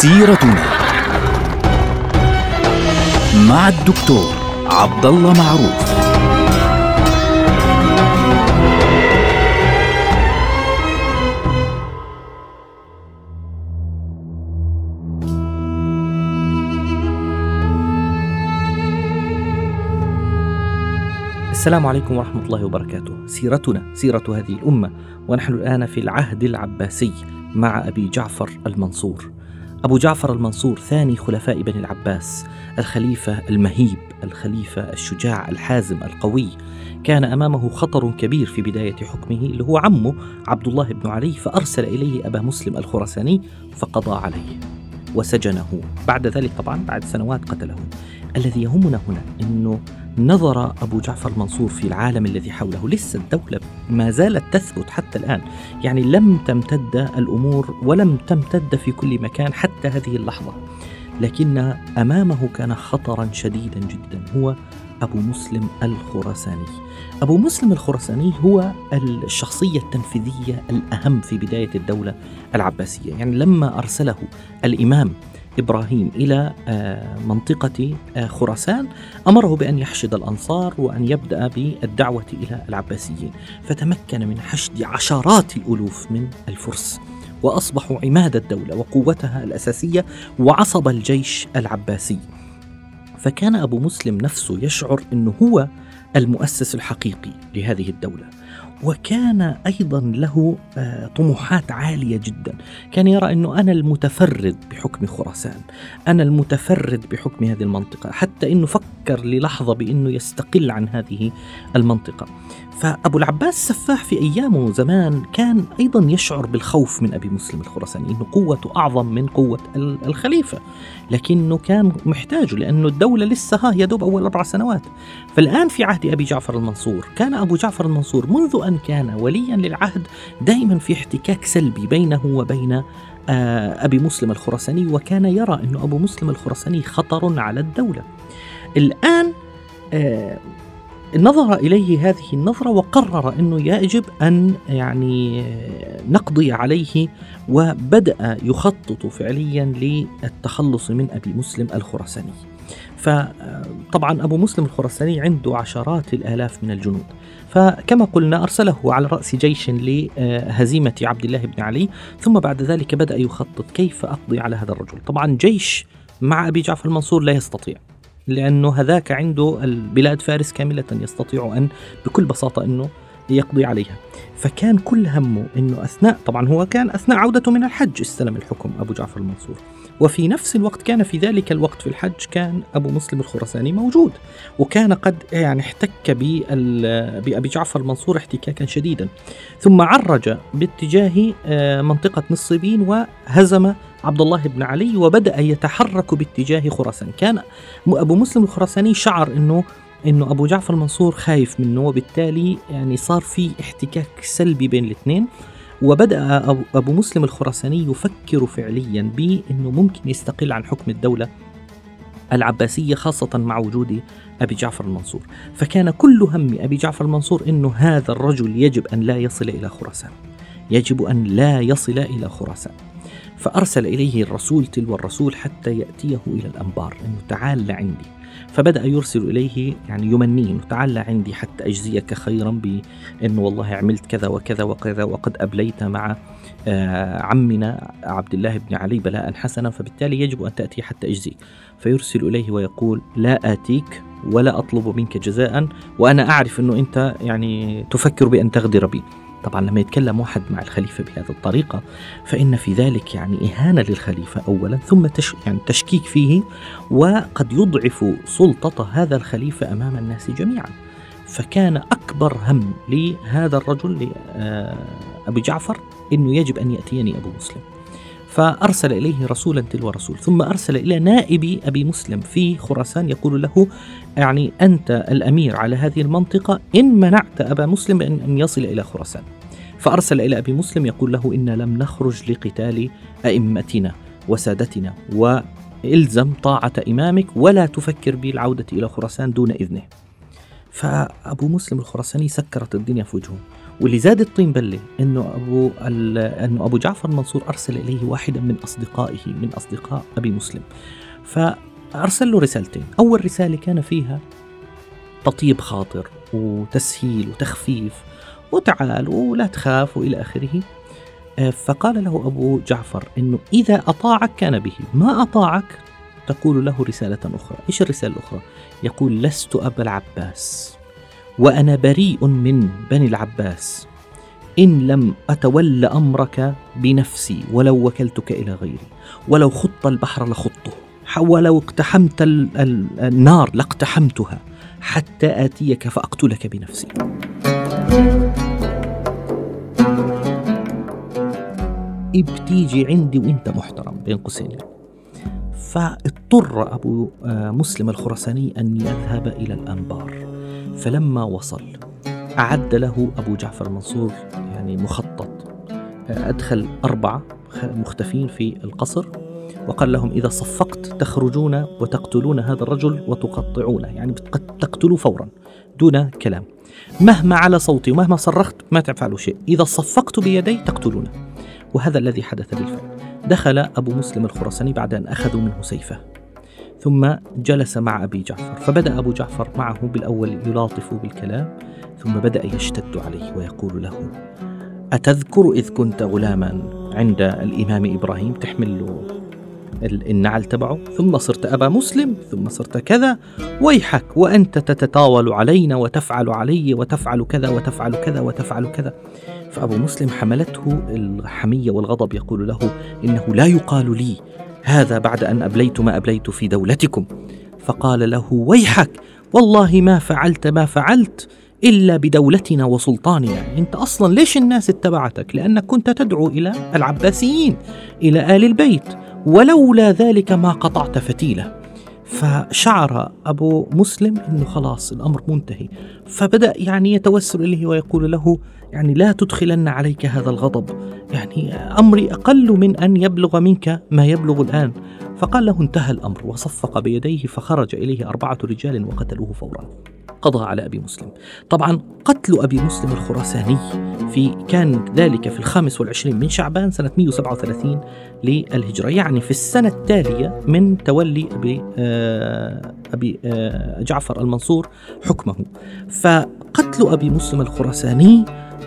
سيرتنا مع الدكتور عبد الله معروف السلام عليكم ورحمة الله وبركاته. سيرتنا سيرة هذه الأمة ونحن الآن في العهد العباسي مع أبي جعفر المنصور. أبو جعفر المنصور ثاني خلفاء بني العباس، الخليفة المهيب، الخليفة الشجاع الحازم القوي. كان أمامه خطر كبير في بداية حكمه اللي هو عمه عبد الله بن علي فأرسل إليه أبا مسلم الخراساني فقضى عليه وسجنه. بعد ذلك طبعا بعد سنوات قتله. الذي يهمنا هنا إنه نظر أبو جعفر المنصور في العالم الذي حوله لسه الدولة ما زالت تثبت حتى الآن يعني لم تمتد الأمور ولم تمتد في كل مكان حتى هذه اللحظة لكن أمامه كان خطرا شديدا جدا هو أبو مسلم الخراساني. أبو مسلم الخراساني هو الشخصية التنفيذية الأهم في بداية الدولة العباسية. يعني لما أرسله الإمام إبراهيم إلى منطقة خراسان أمره بأن يحشد الأنصار وأن يبدأ بالدعوة إلى العباسيين. فتمكن من حشد عشرات الألوف من الفرس وأصبحوا عماد الدولة وقوتها الأساسية وعصب الجيش العباسي. فكان أبو مسلم نفسه يشعر إنه هو المؤسس الحقيقي لهذه الدولة وكان أيضا له طموحات عالية جدا. كان يرى إنه أنا المتفرد بحكم خراسان أنا المتفرد بحكم هذه المنطقة حتى إنه فكر للحظة بإنه يستقل عن هذه المنطقة. فأبو العباس سفاح في ايامه زمان كان أيضا يشعر بالخوف من أبي مسلم الخراساني إنه قوته أعظم من قوة الخليفة. لكنه كان محتاجه لأنه الدولة لسه ها يا دوب أول أربع سنوات. فالآن في عهد أبي جعفر المنصور كان أبو جعفر المنصور منذ أن كان وليا للعهد دائما في احتكاك سلبي بينه وبين أبي مسلم الخراساني وكان يرى إنه أبو مسلم الخراساني خطر على الدولة. الآن نظر إليه هذه النظرة وقرر إنه يجب أن يعني نقضي عليه وبدأ يخطط فعليا للتخلص من أبي مسلم الخراساني. فطبعا أبو مسلم الخراساني عنده عشرات الآلاف من الجنود. فكما قلنا أرسله على رأس جيش لهزيمة عبد الله بن علي ثم بعد ذلك بدأ يخطط كيف أقضي على هذا الرجل. طبعا جيش مع أبي جعفر المنصور لا يستطيع. لأنه هذاك عنده البلاد فارس كاملة يستطيع أن بكل بساطة أنه يقضي عليها. فكان كل همه أنه أثناء طبعا هو كان أثناء عودته من الحج استلم الحكم أبو جعفر المنصور. وفي نفس الوقت كان في ذلك الوقت في الحج كان أبو مسلم الخراساني موجود. وكان قد يعني احتك بأبي جعفر المنصور احتكاكا شديدا. ثم عرج باتجاه منطقة نصيبين وهزم عبد الله بن علي وبدأ يتحرك باتجاه خراسان. كان أبو مسلم الخراساني شعر أنه إنه أبو جعفر المنصور خايف منه وبالتالي يعني صار في احتكاك سلبي بين الاثنين. وبدأ أبو مسلم الخراساني يفكر فعليا بإنه ممكن يستقل عن حكم الدولة العباسية خاصة مع وجود أبي جعفر المنصور. فكان كل هم أبي جعفر المنصور إنه هذا الرجل يجب أن لا يصل إلى خراسان. يجب أن لا يصل إلى خراسان. فأرسل إليه الرسول تلو الرسول حتى يأتيه إلى الأنبار انه تعال لعندي فبدأ يرسل إليه يعني يمنيه إنه تعال عندي حتى أجزيك خيرا بانه والله عملت كذا وكذا وكذا وقد أبليت مع عمنا عبد الله بن علي بلاء حسنا فبالتالي يجب أن تأتي حتى اجزيك فيرسل إليه ويقول لا آتيك ولا أطلب منك جزاء وأنا أعرف إنه أنت يعني تفكر بأن تغدر بي. طبعا لما يتكلم واحد مع الخليفة بهذه الطريقة فإن في ذلك يعني إهانة للخليفة أولا ثم تش يعني تشكيك فيه وقد يضعف سلطة هذا الخليفة أمام الناس جميعا. فكان أكبر هم لهذا الرجل أبي جعفر أنه يجب أن يأتيني أبو مسلم. فأرسل إليه رسولا تلو رسول. ثم أرسل إلى نائب أبي مسلم في خراسان يقول له يعني أنت الأمير على هذه المنطقة إن منعت أبا مسلم أن يصل إلى خراسان. فأرسل إلى أبي مسلم يقول له إن لم نخرج لقتال أئمتنا وسادتنا وإلزم طاعة إمامك ولا تفكر بالعودة إلى خراسان دون إذنه. فأبو مسلم الخراساني سكرت الدنيا في وجهه. واللي زاد الطين بلة إنه أبو إنه أبو جعفر المنصور أرسل إليه واحدا من أصدقائه من أصدقاء أبي مسلم. فأرسل له رسالتين. أول رسالة كان فيها تطيب خاطر وتسهيل وتخفيف وتعال ولا تخاف وإلى آخره. آه، فقال له أبو جعفر إنه إذا أطاعك كان به. ما أطاعك؟ تقول له رسالة أخرى. إيش الرسالة الأخرى؟ يقول لست أبا العباس. وأنا بريء من بني العباس. إن لم أتول أمرك بنفسي ولو وكلتك إلى غيري ولو خط البحر لخطه ولو اقتحمت النار لاقتحمتها حتى آتيك فأقتلك بنفسي. بتيجي عندي وإنت محترم بين قوسين. فاضطر أبو آه، مسلم الخرساني ان يذهب إلى الأنبار. فلما وصل أعد له أبو جعفر المنصور يعني مخطط. أدخل أربعة مختفين في القصر وقال لهم إذا صفقت تخرجون وتقتلون هذا الرجل وتقطعونه يعني تقتلوا فورا دون كلام. مهما على صوتي ومهما صرخت ما تفعلوا شيء إذا صفقت بيدي تقتلونه. وهذا الذي حدث بالفعل. دخل أبو مسلم الخرساني بعد أن أخذوا منه سيفه. ثم جلس مع أبي جعفر. فبدأ أبو جعفر معه بالأول يلاطف بالكلام ثم بدأ يشتد عليه ويقول له أتذكر إذ كنت غلاما عند الإمام إبراهيم تحمل النعل تبعه ثم صرت أبا مسلم ثم صرت كذا ويحك وأنت تتطاول علينا وتفعل علي وتفعل كذا وتفعل كذا وتفعل كذا. فأبو مسلم حملته الحمية والغضب يقول له إنه لا يقال لي هذا بعد أن أبليت ما أبليت في دولتكم. فقال له ويحك والله ما فعلت ما فعلت إلا بدولتنا وسلطاننا. أنت أصلا ليش الناس اتبعتك؟ لأنك كنت تدعو إلى العباسيين إلى آل البيت ولولا ذلك ما قطعت فتيلة. فشعر أبو مسلم إنه خلاص الأمر منتهي. فبدأ يعني يتوسل إليه ويقول له يعني لا تدخلن عليك هذا الغضب. يعني أمري أقل من أن يبلغ منك ما يبلغ الآن. فقال له انتهى الأمر وصفق بيديه فخرج إليه أربعة رجال وقتلوه فورا قضى على أبي مسلم. طبعا قتل أبي مسلم الخراساني في كان ذلك في الخامس والعشرين من شعبان سنة 137 للهجرة، يعني في السنة التالية من تولي أبي آه أبي آه جعفر المنصور حكمه. فقتل أبي مسلم الخراساني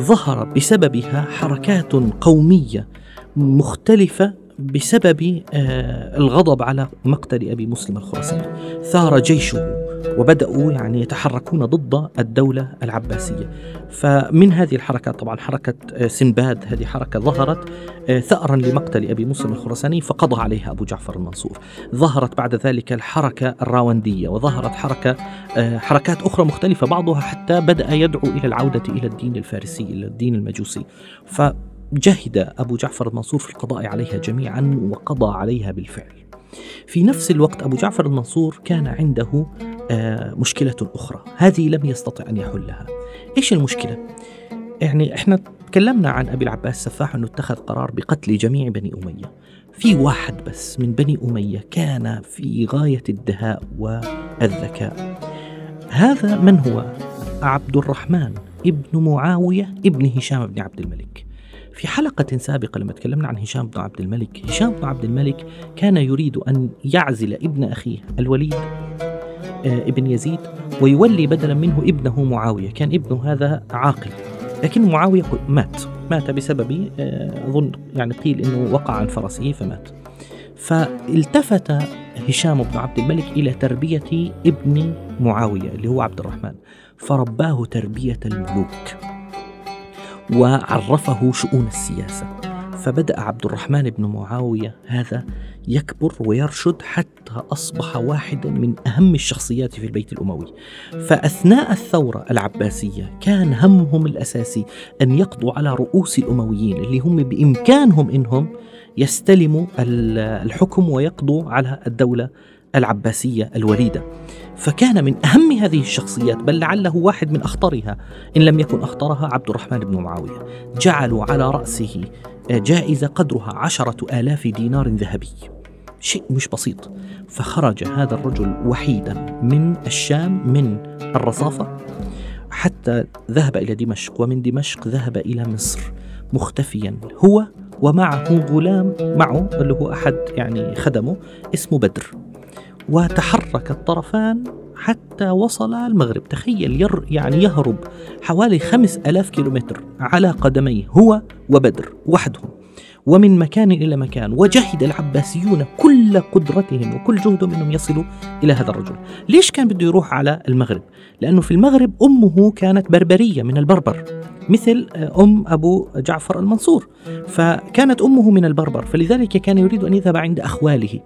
ظهر بسببها حركات قومية مختلفة بسبب آه، الغضب على مقتل أبي مسلم الخراساني ثار جيشه وبدأوا يعني يتحركون ضد الدولة العباسية. فمن هذه الحركات طبعا حركة آه، سنباد هذه حركة ظهرت آه، ثارا لمقتل أبي مسلم الخراساني فقضى عليها أبو جعفر المنصور. ظهرت بعد ذلك الحركة الراوندية وظهرت حركة حركات أخرى مختلفة بعضها حتى بدأ يدعو إلى العودة إلى الدين الفارسي إلى الدين المجوسي. ف جهد أبو جعفر المنصور في القضاء عليها جميعا وقضى عليها بالفعل. في نفس الوقت أبو جعفر المنصور كان عنده آه، مشكلة أخرى. هذه لم يستطع أن يحلها. إيش المشكلة؟ يعني إحنا تكلمنا عن أبي العباس السفاح أنه اتخذ قرار بقتل جميع بني أمية. في واحد بس من بني أمية كان في غاية الدهاء والذكاء. هذا من هو؟ عبد الرحمن ابن معاوية ابن هشام بن عبد الملك. في حلقة سابقة لما تكلمنا عن هشام بن عبد الملك هشام بن عبد الملك كان يريد أن يعزل ابن أخيه الوليد آه، ابن يزيد ويولي بدلا منه ابنه معاوية. كان ابنه هذا عاقل لكن معاوية مات. مات بسبب آه، أظن يعني قيل أنه وقع عن فرسه فمات. فالتفت هشام بن عبد الملك إلى تربية ابن معاوية اللي هو عبد الرحمن فرباه تربية الملوك. وعرفه شؤون السياسة. فبدأ عبد الرحمن بن معاوية هذا يكبر ويرشد حتى أصبح واحدا من أهم الشخصيات في البيت الأموي. فأثناء الثورة العباسية كان همهم الأساسي أن يقضوا على رؤوس الأمويين اللي هم بإمكانهم إنهم يستلموا الحكم ويقضوا على الدولة العباسية الوليدة. فكان من أهم هذه الشخصيات بل لعله واحد من أخطرها. إن لم يكن أخطرها عبد الرحمن بن معاوية. جعلوا على رأسه جائزة قدرها عشرة آلاف دينار ذهبي. شيء مش بسيط. فخرج هذا الرجل وحيدا من الشام من الرصافة حتى ذهب إلى دمشق ومن دمشق ذهب إلى مصر مختفيا. هو ومعه غلام معه اللي هو أحد يعني خدمه اسمه بدر. وتحرك الطرفان حتى وصل المغرب. تخيل ير يعني يهرب حوالي خمس ألاف كيلومتر على قدميه هو وبدر وحدهم. ومن مكان إلى مكان وجهد العباسيون كل قدرتهم وكل جهدهم أنهم يصلوا إلى هذا الرجل. ليش كان بده يروح على المغرب؟ لأنه في المغرب أمه كانت بربرية من البربر مثل أم أبو جعفر المنصور. فكانت أمه من البربر فلذلك كان يريد أن يذهب عند أخواله.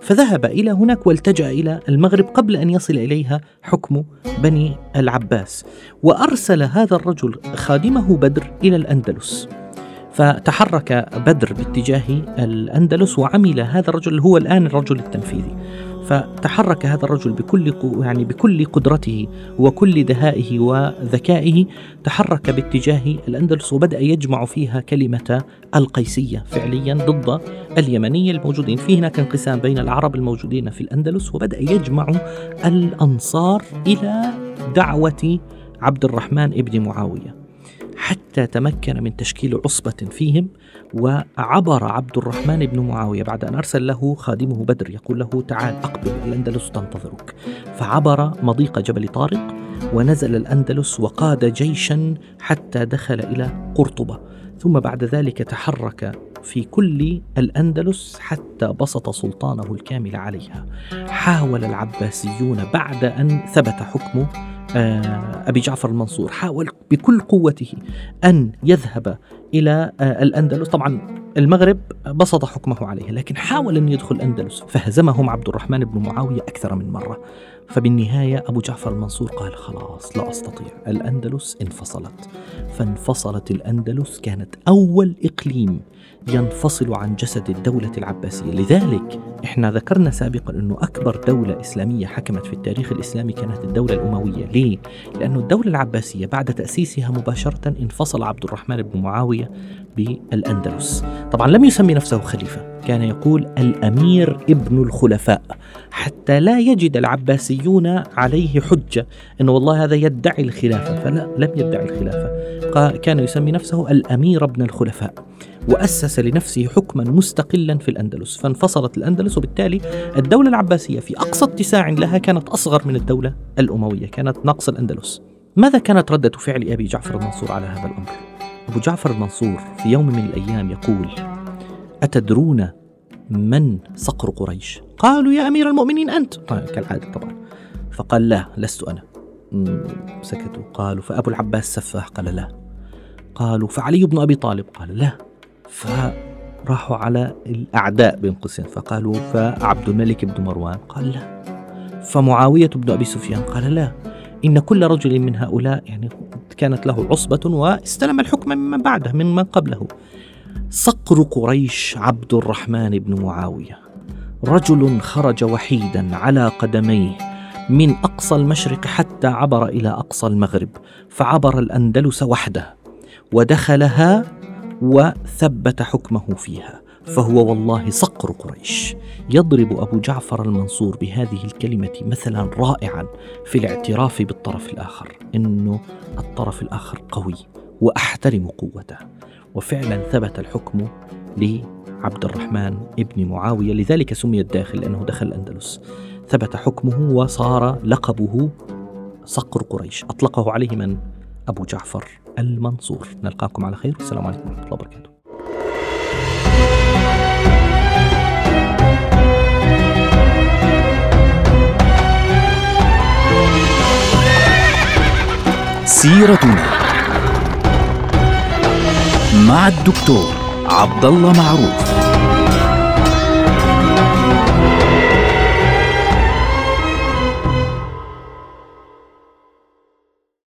فذهب إلى هناك والتجأ إلى المغرب قبل أن يصل إليها حكم بني العباس. وأرسل هذا الرجل خادمه بدر إلى الأندلس. فتحرك بدر باتجاه الأندلس وعمل هذا الرجل هو الآن الرجل التنفيذي. فتحرك هذا الرجل بكل يعني بكل قدرته وكل دهائه وذكائه تحرك باتجاه الأندلس وبدأ يجمع فيها كلمة القيسية فعليا ضد اليمنيه الموجودين. في هناك انقسام بين العرب الموجودين في الأندلس وبدأ يجمع الأنصار إلى دعوة عبد الرحمن ابن معاوية. حتى تمكن من تشكيل عصبة فيهم وعبر عبد الرحمن بن معاوية بعد أن أرسل له خادمه بدر يقول له تعال أقبل الأندلس تنتظرك. فعبر مضيق جبل طارق ونزل الأندلس وقاد جيشا حتى دخل إلى قرطبة. ثم بعد ذلك تحرك في كل الأندلس حتى بسط سلطانه الكامل عليها. حاول العباسيون بعد أن ثبت حكمه أبي جعفر المنصور حاول بكل قوته أن يذهب إلى آه، الأندلس. طبعا المغرب بسط حكمه عليها لكن حاول أن يدخل الأندلس فهزمهم عبد الرحمن بن معاوية أكثر من مرة. فبالنهاية أبو جعفر المنصور قال خلاص لا أستطيع. الأندلس انفصلت. فانفصلت الأندلس كانت أول إقليم ينفصل عن جسد الدولة العباسية. لذلك إحنا ذكرنا سابقا أنه أكبر دولة إسلامية حكمت في التاريخ الإسلامي كانت الدولة الأموية. ليه؟ لأنه الدولة العباسية بعد تأسيسها مباشرة انفصل عبد الرحمن بن معاوية بالأندلس. طبعا لم يسمي نفسه خليفة كان يقول الأمير ابن الخلفاء حتى لا يجد العباسيون عليه حجة. أنه والله هذا يدعي الخلافة. فلا لم يدعي الخلافة. كان يسمي نفسه الأمير ابن الخلفاء. وأسس لنفسه حكما مستقلا في الأندلس. فانفصلت الأندلس وبالتالي الدولة العباسية في أقصى اتساع لها كانت أصغر من الدولة الأموية كانت نقص الأندلس. ماذا كانت ردة فعل أبي جعفر المنصور على هذا الأمر؟ أبو جعفر المنصور في يوم من الأيام يقول أتدرون من صقر قريش؟ قالوا يا أمير المؤمنين أنت. طيب كالعادة طبعا. فقال لا لست أنا. سكتوا. قالوا فأبو العباس سفاح قال لا. قالوا فعلي بن أبي طالب. قال لا. فراحوا على الأعداء بين قوسين. فقالوا فعبد الملك بن مروان؟ قال لا. فمعاوية بن أبي سفيان قال لا. إن كل رجل من هؤلاء يعني كانت له عصبة واستلم الحكم ممن بعده ممن قبله. صقر قريش عبد الرحمن بن معاوية. رجل خرج وحيدا على قدميه من أقصى المشرق حتى عبر إلى أقصى المغرب فعبر الأندلس وحده ودخلها وثبت حكمه فيها فهو والله صقر قريش. يضرب أبو جعفر المنصور بهذه الكلمة مثلا رائعا في الاعتراف بالطرف الآخر إنه الطرف الآخر قوي وأحترم قوته. وفعلا ثبت الحكم لعبد الرحمن ابن معاوية لذلك سمي الداخل لأنه دخل الأندلس. ثبت حكمه وصار لقبه صقر قريش. أطلقه عليه من؟ أبو جعفر المنصور. نلقاكم على خير. والسلام عليكم ورحمة الله وبركاته. سيرتنا مع الدكتور عبد الله معروف.